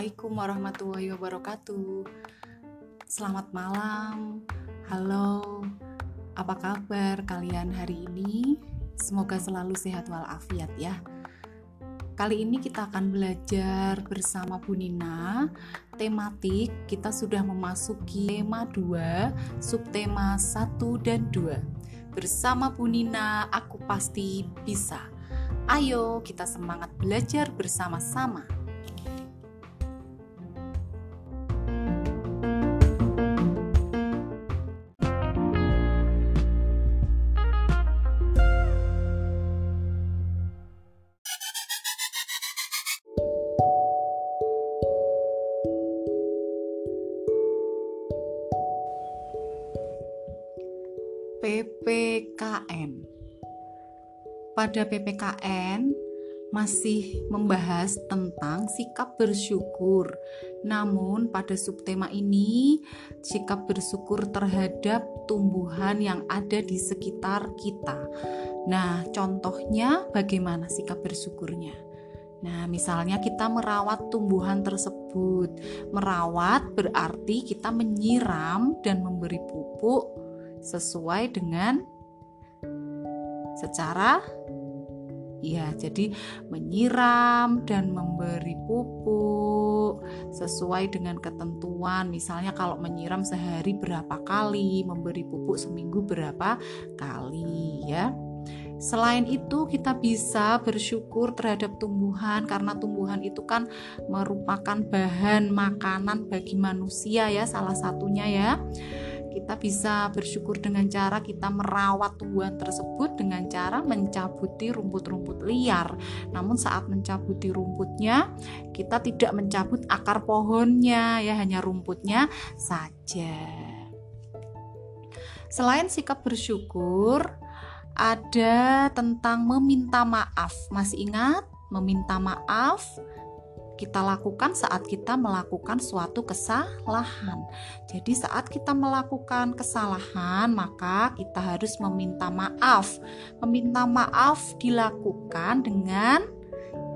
Assalamualaikum warahmatullahi wabarakatuh. Selamat malam. Halo. Apa kabar kalian hari ini? Semoga selalu sehat walafiat ya. Kali ini kita akan belajar bersama Bu Nina tematik kita sudah memasuki tema 2, subtema 1 dan 2. Bersama Bu Nina, aku pasti bisa. Ayo kita semangat belajar bersama-sama. Pada PPKN masih membahas tentang sikap bersyukur. Namun pada subtema ini sikap bersyukur terhadap tumbuhan yang ada di sekitar kita. Nah, contohnya bagaimana sikap bersyukurnya? Nah, misalnya kita merawat tumbuhan tersebut. Merawat berarti kita menyiram dan memberi pupuk sesuai dengan secara ya jadi menyiram dan memberi pupuk sesuai dengan ketentuan misalnya kalau menyiram sehari berapa kali memberi pupuk seminggu berapa kali ya Selain itu, kita bisa bersyukur terhadap tumbuhan karena tumbuhan itu kan merupakan bahan makanan bagi manusia ya, salah satunya ya. Kita bisa bersyukur dengan cara kita merawat tumbuhan tersebut dengan cara mencabuti rumput-rumput liar. Namun saat mencabuti rumputnya, kita tidak mencabut akar pohonnya ya, hanya rumputnya saja. Selain sikap bersyukur, ada tentang meminta maaf. Masih ingat meminta maaf? Kita lakukan saat kita melakukan suatu kesalahan. Jadi, saat kita melakukan kesalahan, maka kita harus meminta maaf. Meminta maaf dilakukan dengan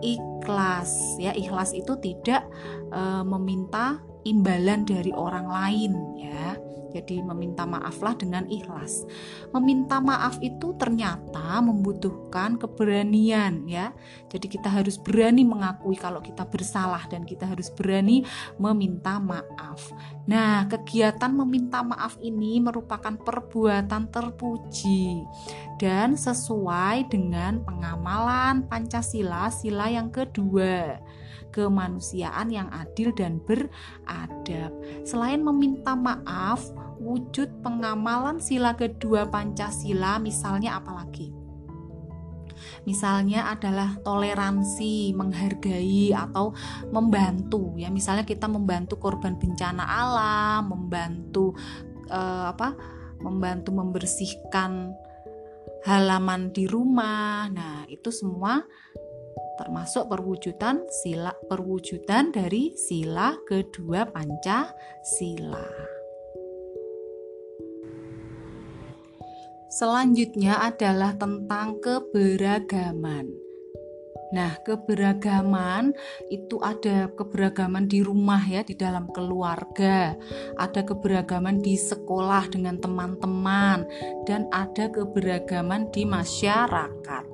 ikhlas, ya. Ikhlas itu tidak e, meminta imbalan dari orang lain, ya. Jadi meminta maaflah dengan ikhlas. Meminta maaf itu ternyata membutuhkan keberanian ya. Jadi kita harus berani mengakui kalau kita bersalah dan kita harus berani meminta maaf. Nah, kegiatan meminta maaf ini merupakan perbuatan terpuji dan sesuai dengan pengamalan Pancasila sila yang kedua kemanusiaan yang adil dan beradab. Selain meminta maaf, wujud pengamalan sila kedua Pancasila misalnya apalagi? Misalnya adalah toleransi, menghargai atau membantu ya. Misalnya kita membantu korban bencana alam, membantu eh, apa? membantu membersihkan halaman di rumah. Nah, itu semua termasuk perwujudan sila perwujudan dari sila kedua Pancasila. Selanjutnya adalah tentang keberagaman. Nah, keberagaman itu ada keberagaman di rumah ya, di dalam keluarga, ada keberagaman di sekolah dengan teman-teman, dan ada keberagaman di masyarakat.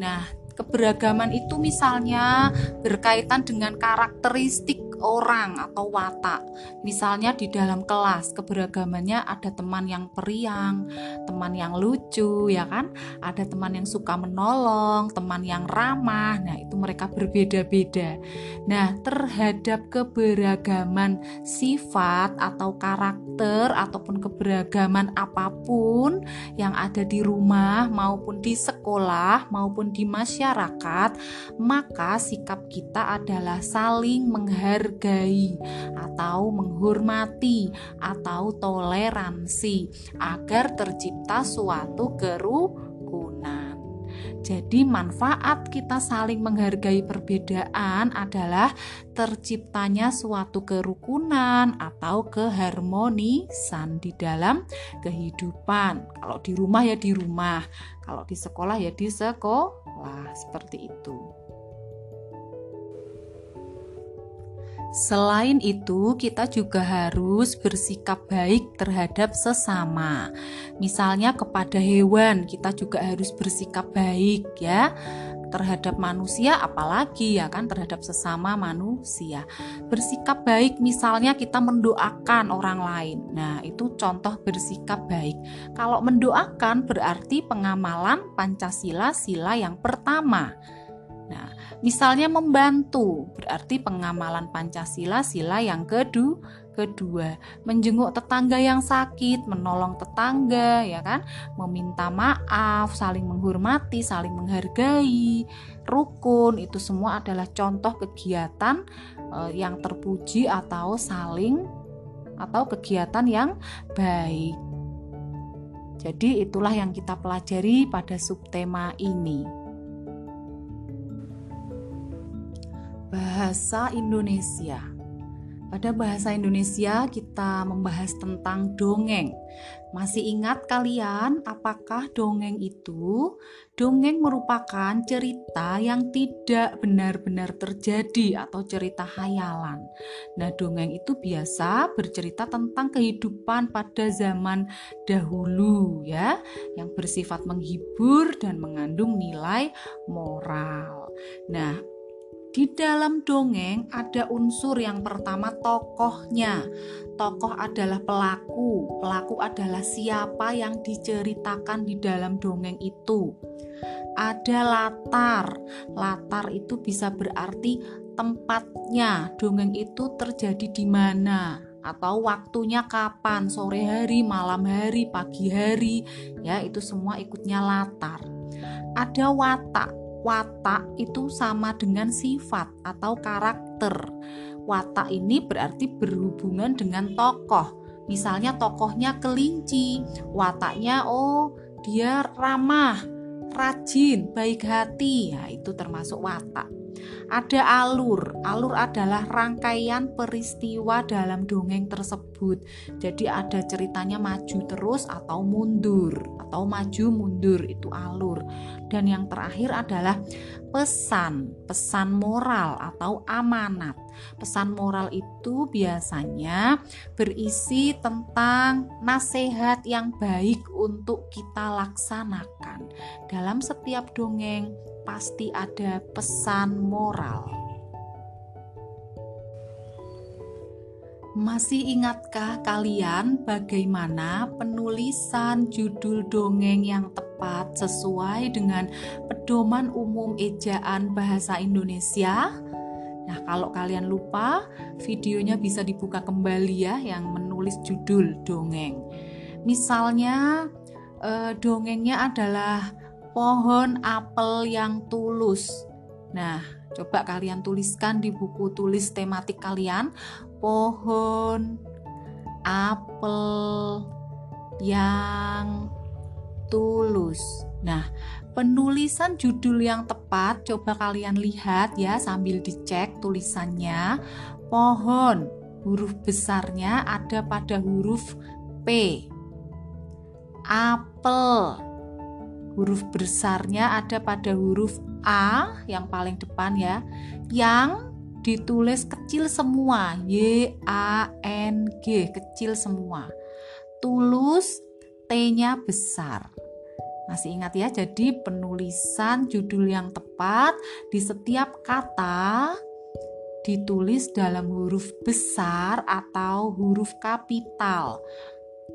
Nah, keberagaman itu misalnya berkaitan dengan karakteristik orang atau watak. Misalnya di dalam kelas keberagamannya ada teman yang periang, teman yang lucu ya kan, ada teman yang suka menolong, teman yang ramah. Nah, itu mereka berbeda-beda. Nah, terhadap keberagaman sifat atau karakter ataupun keberagaman apa pun yang ada di rumah maupun di sekolah maupun di masyarakat, maka sikap kita adalah saling menghargai menghargai atau menghormati atau toleransi agar tercipta suatu kerukunan. Jadi, manfaat kita saling menghargai perbedaan adalah terciptanya suatu kerukunan atau keharmonisan di dalam kehidupan. Kalau di rumah, ya di rumah, kalau di sekolah, ya di sekolah, seperti itu. Selain itu, kita juga harus bersikap baik terhadap sesama. Misalnya kepada hewan, kita juga harus bersikap baik ya terhadap manusia apalagi ya kan terhadap sesama manusia. Bersikap baik misalnya kita mendoakan orang lain. Nah, itu contoh bersikap baik. Kalau mendoakan berarti pengamalan Pancasila sila yang pertama. Nah, misalnya membantu berarti pengamalan Pancasila sila yang kedua, kedua, menjenguk tetangga yang sakit, menolong tetangga, ya kan? Meminta maaf, saling menghormati, saling menghargai, rukun itu semua adalah contoh kegiatan uh, yang terpuji atau saling atau kegiatan yang baik. Jadi itulah yang kita pelajari pada subtema ini. Bahasa Indonesia. Pada bahasa Indonesia kita membahas tentang dongeng. Masih ingat kalian apakah dongeng itu? Dongeng merupakan cerita yang tidak benar-benar terjadi atau cerita hayalan. Nah, dongeng itu biasa bercerita tentang kehidupan pada zaman dahulu ya, yang bersifat menghibur dan mengandung nilai moral. Nah, di dalam dongeng ada unsur yang pertama tokohnya. Tokoh adalah pelaku. Pelaku adalah siapa yang diceritakan di dalam dongeng itu. Ada latar. Latar itu bisa berarti tempatnya. Dongeng itu terjadi di mana? atau waktunya kapan, sore hari, malam hari, pagi hari, ya itu semua ikutnya latar. Ada watak, watak itu sama dengan sifat atau karakter. Watak ini berarti berhubungan dengan tokoh. Misalnya tokohnya kelinci, wataknya oh dia ramah, rajin, baik hati. Ya, itu termasuk watak. Ada alur. Alur adalah rangkaian peristiwa dalam dongeng tersebut. Jadi ada ceritanya maju terus atau mundur atau maju mundur itu alur. Dan yang terakhir adalah pesan, pesan moral atau amanat. Pesan moral itu biasanya berisi tentang nasihat yang baik untuk kita laksanakan. Dalam setiap dongeng pasti ada pesan moral. Masih ingatkah kalian bagaimana penulisan judul dongeng yang tepat sesuai dengan pedoman umum ejaan bahasa Indonesia? Nah, kalau kalian lupa, videonya bisa dibuka kembali ya yang menulis judul dongeng. Misalnya, eh, dongengnya adalah pohon apel yang tulus. Nah, coba kalian tuliskan di buku tulis tematik kalian, pohon apel yang tulus. Nah, penulisan judul yang tepat coba kalian lihat ya sambil dicek tulisannya. Pohon huruf besarnya ada pada huruf P. Apel huruf besarnya ada pada huruf A yang paling depan ya yang ditulis kecil semua Y A N G kecil semua. Tulus T-nya besar. Masih ingat ya jadi penulisan judul yang tepat di setiap kata ditulis dalam huruf besar atau huruf kapital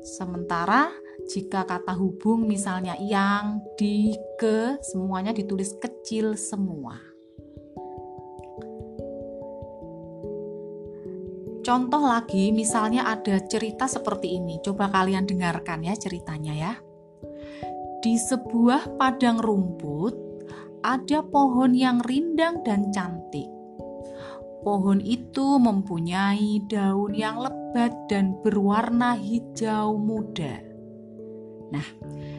sementara jika kata hubung misalnya yang, di, ke, semuanya ditulis kecil semua. Contoh lagi, misalnya ada cerita seperti ini. Coba kalian dengarkan ya ceritanya ya. Di sebuah padang rumput, ada pohon yang rindang dan cantik. Pohon itu mempunyai daun yang lebat dan berwarna hijau muda. Nah,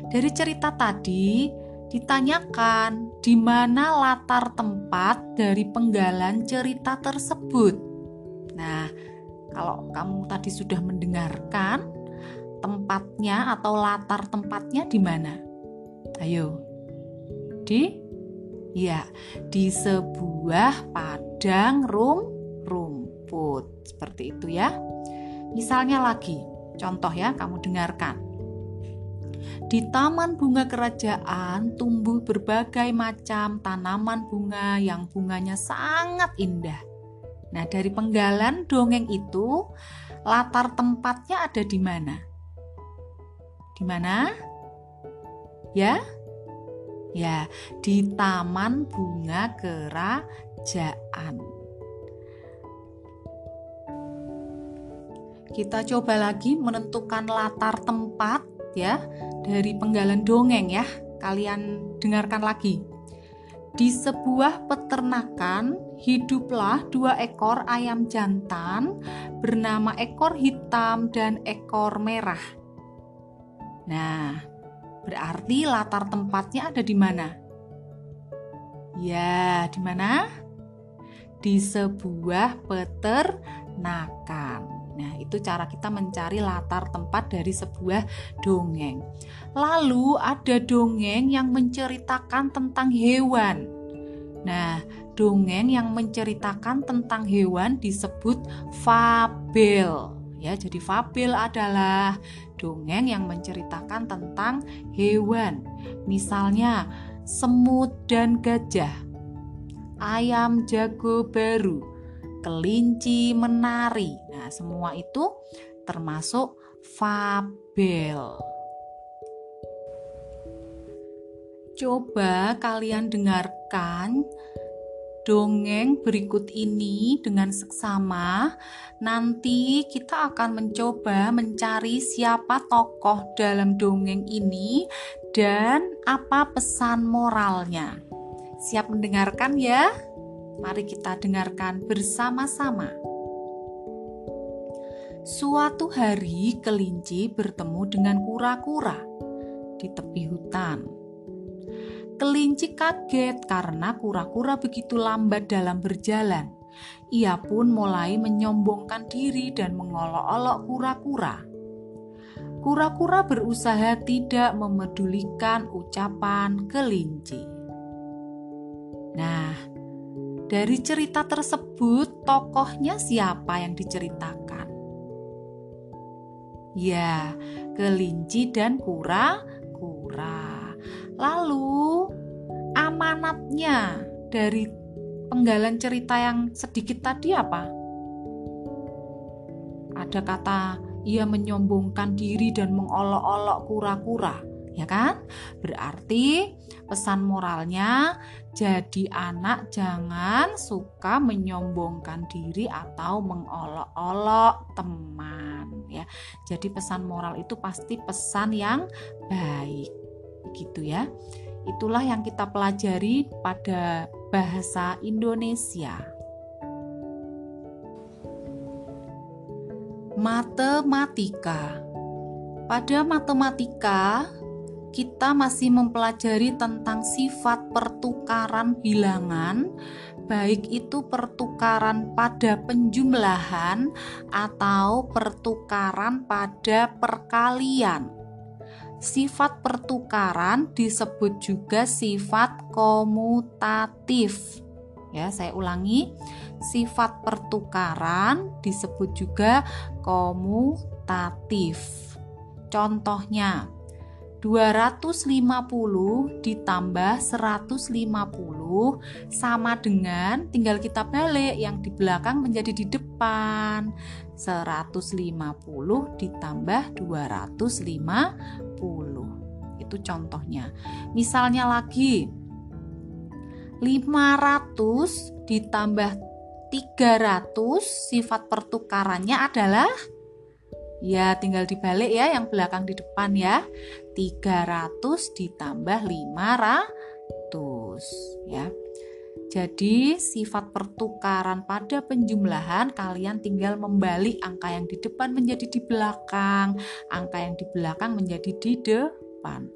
dari cerita tadi ditanyakan di mana latar tempat dari penggalan cerita tersebut. Nah, kalau kamu tadi sudah mendengarkan tempatnya atau latar tempatnya di mana? Ayo. Di ya, di sebuah padang rum rum luput. Seperti itu ya. Misalnya lagi, contoh ya, kamu dengarkan. Di taman bunga kerajaan tumbuh berbagai macam tanaman bunga yang bunganya sangat indah. Nah, dari penggalan dongeng itu, latar tempatnya ada di mana? Di mana? Ya? Ya, di taman bunga kerajaan. Kita coba lagi menentukan latar tempat ya dari penggalan dongeng ya. Kalian dengarkan lagi. Di sebuah peternakan hiduplah dua ekor ayam jantan bernama ekor hitam dan ekor merah. Nah, berarti latar tempatnya ada di mana? Ya, di mana? Di sebuah peternakan. Nah, itu cara kita mencari latar tempat dari sebuah dongeng. Lalu ada dongeng yang menceritakan tentang hewan. Nah, dongeng yang menceritakan tentang hewan disebut fabel. Ya, jadi fabel adalah dongeng yang menceritakan tentang hewan. Misalnya, semut dan gajah, ayam jago baru, kelinci menari. Nah, semua itu termasuk fabel. Coba kalian dengarkan dongeng berikut ini dengan seksama. Nanti kita akan mencoba mencari siapa tokoh dalam dongeng ini dan apa pesan moralnya. Siap mendengarkan ya? Mari kita dengarkan bersama-sama. Suatu hari, kelinci bertemu dengan kura-kura di tepi hutan. Kelinci kaget karena kura-kura begitu lambat dalam berjalan. Ia pun mulai menyombongkan diri dan mengolok-olok kura-kura. Kura-kura berusaha tidak memedulikan ucapan kelinci. Nah, dari cerita tersebut, tokohnya siapa yang diceritakan? Ya, kelinci dan kura-kura. Lalu, amanatnya dari penggalan cerita yang sedikit tadi apa? Ada kata ia menyombongkan diri dan mengolok-olok kura-kura ya kan? Berarti pesan moralnya jadi anak jangan suka menyombongkan diri atau mengolok-olok teman ya. Jadi pesan moral itu pasti pesan yang baik. Begitu ya. Itulah yang kita pelajari pada bahasa Indonesia. Matematika. Pada matematika, kita masih mempelajari tentang sifat pertukaran bilangan, baik itu pertukaran pada penjumlahan atau pertukaran pada perkalian. Sifat pertukaran disebut juga sifat komutatif. Ya, saya ulangi. Sifat pertukaran disebut juga komutatif. Contohnya, 250 ditambah 150 sama dengan tinggal kita balik yang di belakang menjadi di depan. 150 ditambah 250 itu contohnya. Misalnya lagi 500 ditambah 300 sifat pertukarannya adalah Ya, tinggal dibalik ya yang belakang di depan ya. 300 ditambah 500 ya. Jadi sifat pertukaran pada penjumlahan kalian tinggal membalik angka yang di depan menjadi di belakang, angka yang di belakang menjadi di depan.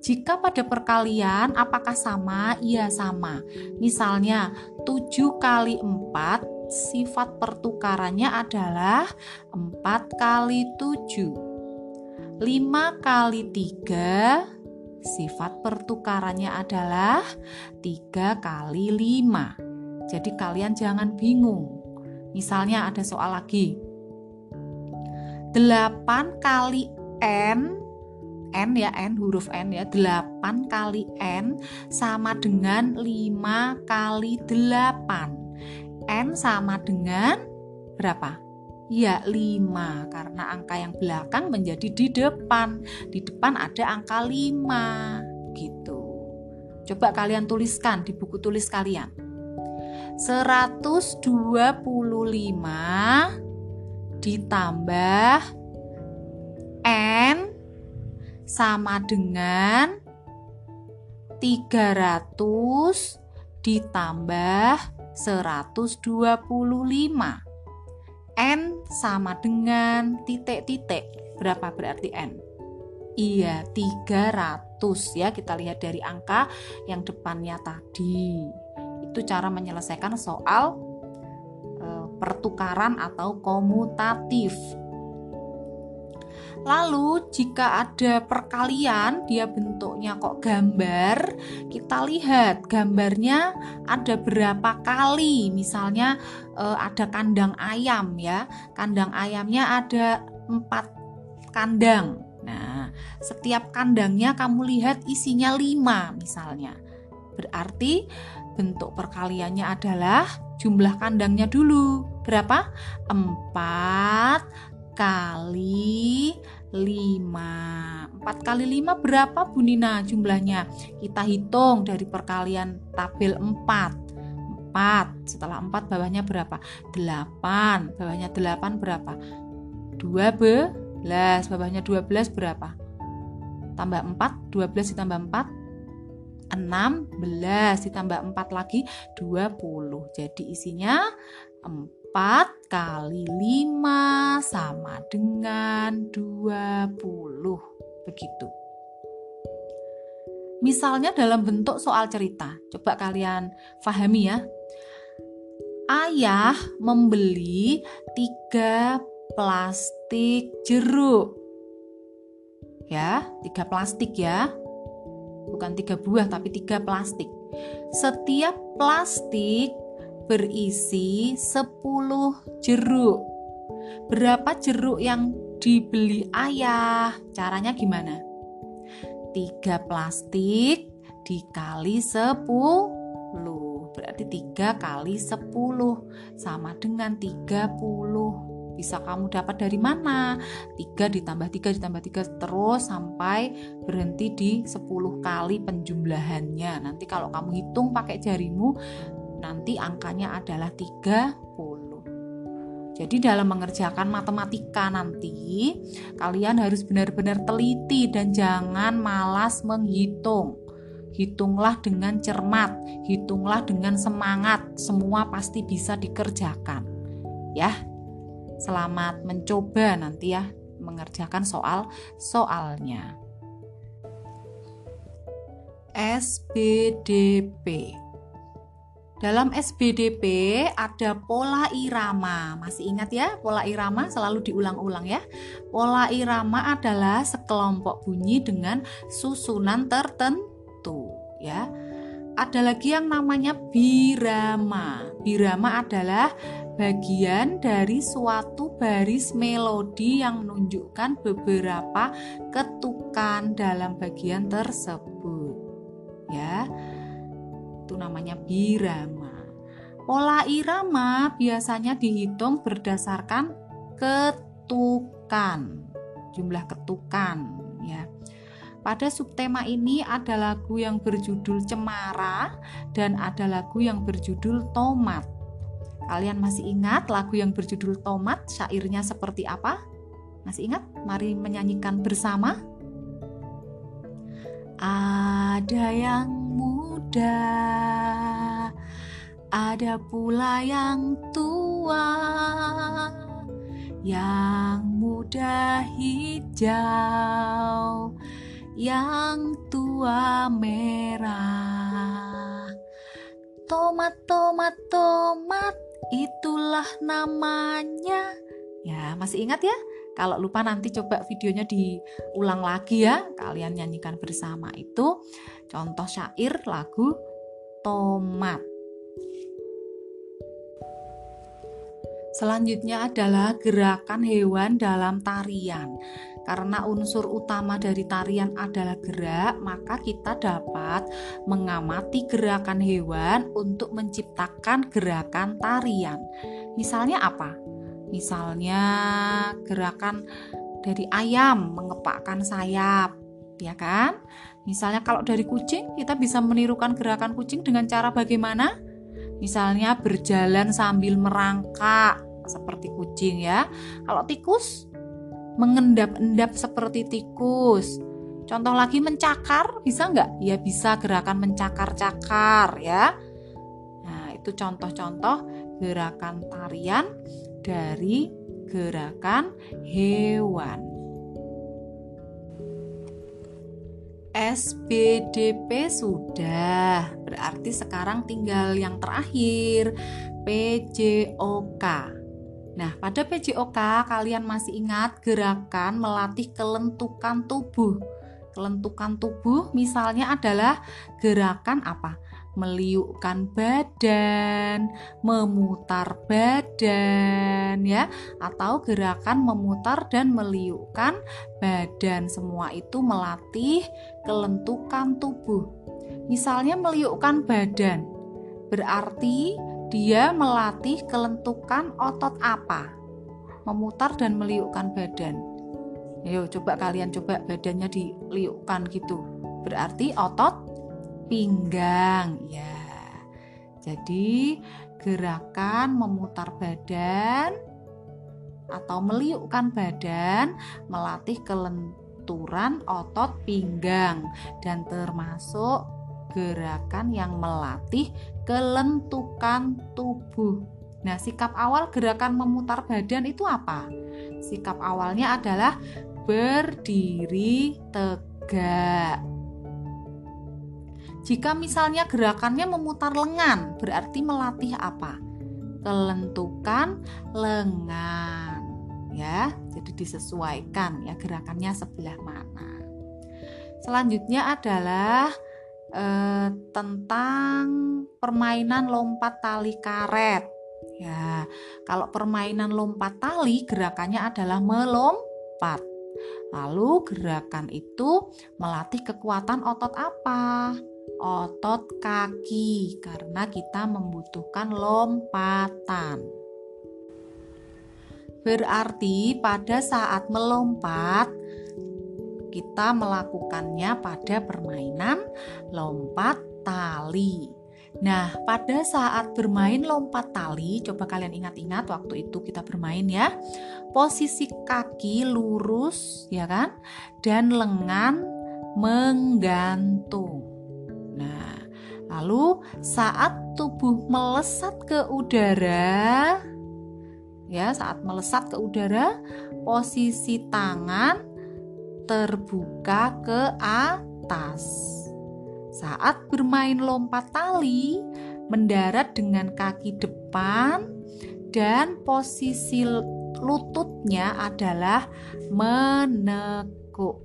Jika pada perkalian apakah sama? Iya sama. Misalnya 7 kali 4 sifat pertukarannya adalah 4 kali 7. 5 kali 3 sifat pertukarannya adalah 3 kali 5. Jadi kalian jangan bingung. Misalnya ada soal lagi. 8 kali N N ya N huruf N ya 8 kali N sama dengan 5 kali 8 N sama dengan berapa? Ya 5 karena angka yang belakang menjadi di depan. Di depan ada angka 5 gitu. Coba kalian tuliskan di buku tulis kalian. 125 ditambah N sama dengan 300 ditambah 125. N sama dengan titik-titik. Berapa berarti N? Iya, 300 ya. Kita lihat dari angka yang depannya tadi. Itu cara menyelesaikan soal e, pertukaran atau komutatif. Lalu jika ada perkalian dia bentuknya kok gambar, kita lihat gambarnya ada berapa kali. Misalnya eh, ada kandang ayam ya, kandang ayamnya ada empat kandang. Nah, setiap kandangnya kamu lihat isinya lima misalnya. Berarti bentuk perkaliannya adalah jumlah kandangnya dulu. Berapa? Empat kali 5 4 kali 5 berapa Bu Nina jumlahnya? Kita hitung dari perkalian tabel 4 4 setelah 4 bawahnya berapa? 8 bawahnya 8 berapa? 12 bawahnya 12 berapa? Tambah 4 12 ditambah 4 16 ditambah 4 lagi 20 jadi isinya 4 4 kali 5 sama dengan 20. Begitu. Misalnya dalam bentuk soal cerita. Coba kalian pahami ya. Ayah membeli tiga plastik jeruk. Ya, tiga plastik ya. Bukan tiga buah tapi tiga plastik. Setiap plastik berisi 10 jeruk. Berapa jeruk yang dibeli ayah? Caranya gimana? 3 plastik dikali 10 berarti 3 kali 10 sama dengan 30 bisa kamu dapat dari mana 3 ditambah 3 ditambah 3 terus sampai berhenti di 10 kali penjumlahannya nanti kalau kamu hitung pakai jarimu nanti angkanya adalah 30. Jadi dalam mengerjakan matematika nanti kalian harus benar-benar teliti dan jangan malas menghitung. Hitunglah dengan cermat, hitunglah dengan semangat, semua pasti bisa dikerjakan. Ya. Selamat mencoba nanti ya mengerjakan soal-soalnya. SBDP dalam SBDP ada pola irama. Masih ingat ya, pola irama selalu diulang-ulang ya. Pola irama adalah sekelompok bunyi dengan susunan tertentu ya. Ada lagi yang namanya birama. Birama adalah bagian dari suatu baris melodi yang menunjukkan beberapa ketukan dalam bagian tersebut. Ya namanya birama. Pola irama biasanya dihitung berdasarkan ketukan, jumlah ketukan ya. Pada subtema ini ada lagu yang berjudul Cemara dan ada lagu yang berjudul Tomat. Kalian masih ingat lagu yang berjudul Tomat? Syairnya seperti apa? Masih ingat? Mari menyanyikan bersama. Ada yang muda, ada pula yang tua. Yang muda hijau, yang tua merah. Tomat, tomat, tomat, itulah namanya. Ya, masih ingat ya? Kalau lupa nanti coba videonya diulang lagi ya. Kalian nyanyikan bersama itu contoh syair lagu Tomat. Selanjutnya adalah gerakan hewan dalam tarian. Karena unsur utama dari tarian adalah gerak, maka kita dapat mengamati gerakan hewan untuk menciptakan gerakan tarian. Misalnya apa? Misalnya gerakan dari ayam mengepakkan sayap, ya kan? Misalnya kalau dari kucing kita bisa menirukan gerakan kucing dengan cara bagaimana? Misalnya berjalan sambil merangkak seperti kucing ya. Kalau tikus mengendap-endap seperti tikus. Contoh lagi mencakar, bisa nggak? Ya bisa gerakan mencakar-cakar ya. Nah itu contoh-contoh gerakan tarian dari gerakan hewan. SBDP sudah, berarti sekarang tinggal yang terakhir PJOK. Nah, pada PJOK kalian masih ingat gerakan melatih kelentukan tubuh. Kelentukan tubuh misalnya adalah gerakan apa? Meliukkan badan, memutar badan ya, atau gerakan memutar dan meliukkan badan. Semua itu melatih kelentukan tubuh. Misalnya meliukkan badan. Berarti dia melatih kelentukan otot apa? Memutar dan meliukkan badan. Ayo coba kalian coba badannya diliukkan gitu. Berarti otot pinggang ya. Jadi gerakan memutar badan atau meliukkan badan melatih kelenturan otot pinggang dan termasuk gerakan yang melatih kelentukan tubuh. Nah, sikap awal gerakan memutar badan itu apa? Sikap awalnya adalah berdiri tegak. Jika misalnya gerakannya memutar lengan, berarti melatih apa? Kelentukan lengan. Ya, jadi disesuaikan ya gerakannya sebelah mana. Selanjutnya adalah eh, tentang permainan lompat tali karet. Ya, kalau permainan lompat tali gerakannya adalah melompat. Lalu gerakan itu melatih kekuatan otot apa? Otot kaki karena kita membutuhkan lompatan. Berarti pada saat melompat kita melakukannya pada permainan lompat tali. Nah, pada saat bermain lompat tali, coba kalian ingat-ingat waktu itu kita bermain ya. Posisi kaki lurus, ya kan? Dan lengan menggantung. Lalu saat tubuh melesat ke udara, ya, saat melesat ke udara, posisi tangan terbuka ke atas. Saat bermain lompat tali, mendarat dengan kaki depan dan posisi lututnya adalah menekuk.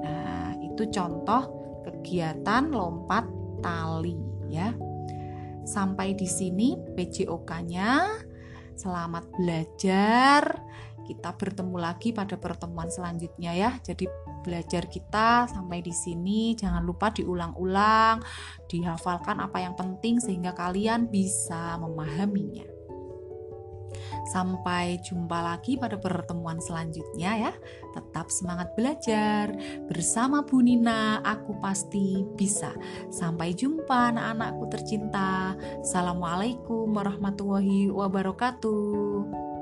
Nah, itu contoh kegiatan lompat tali ya. Sampai di sini PJOK-nya. Selamat belajar. Kita bertemu lagi pada pertemuan selanjutnya ya. Jadi belajar kita sampai di sini jangan lupa diulang-ulang, dihafalkan apa yang penting sehingga kalian bisa memahaminya. Sampai jumpa lagi pada pertemuan selanjutnya ya. Tetap semangat belajar. Bersama Bu Nina, aku pasti bisa. Sampai jumpa anak-anakku tercinta. Assalamualaikum warahmatullahi wabarakatuh.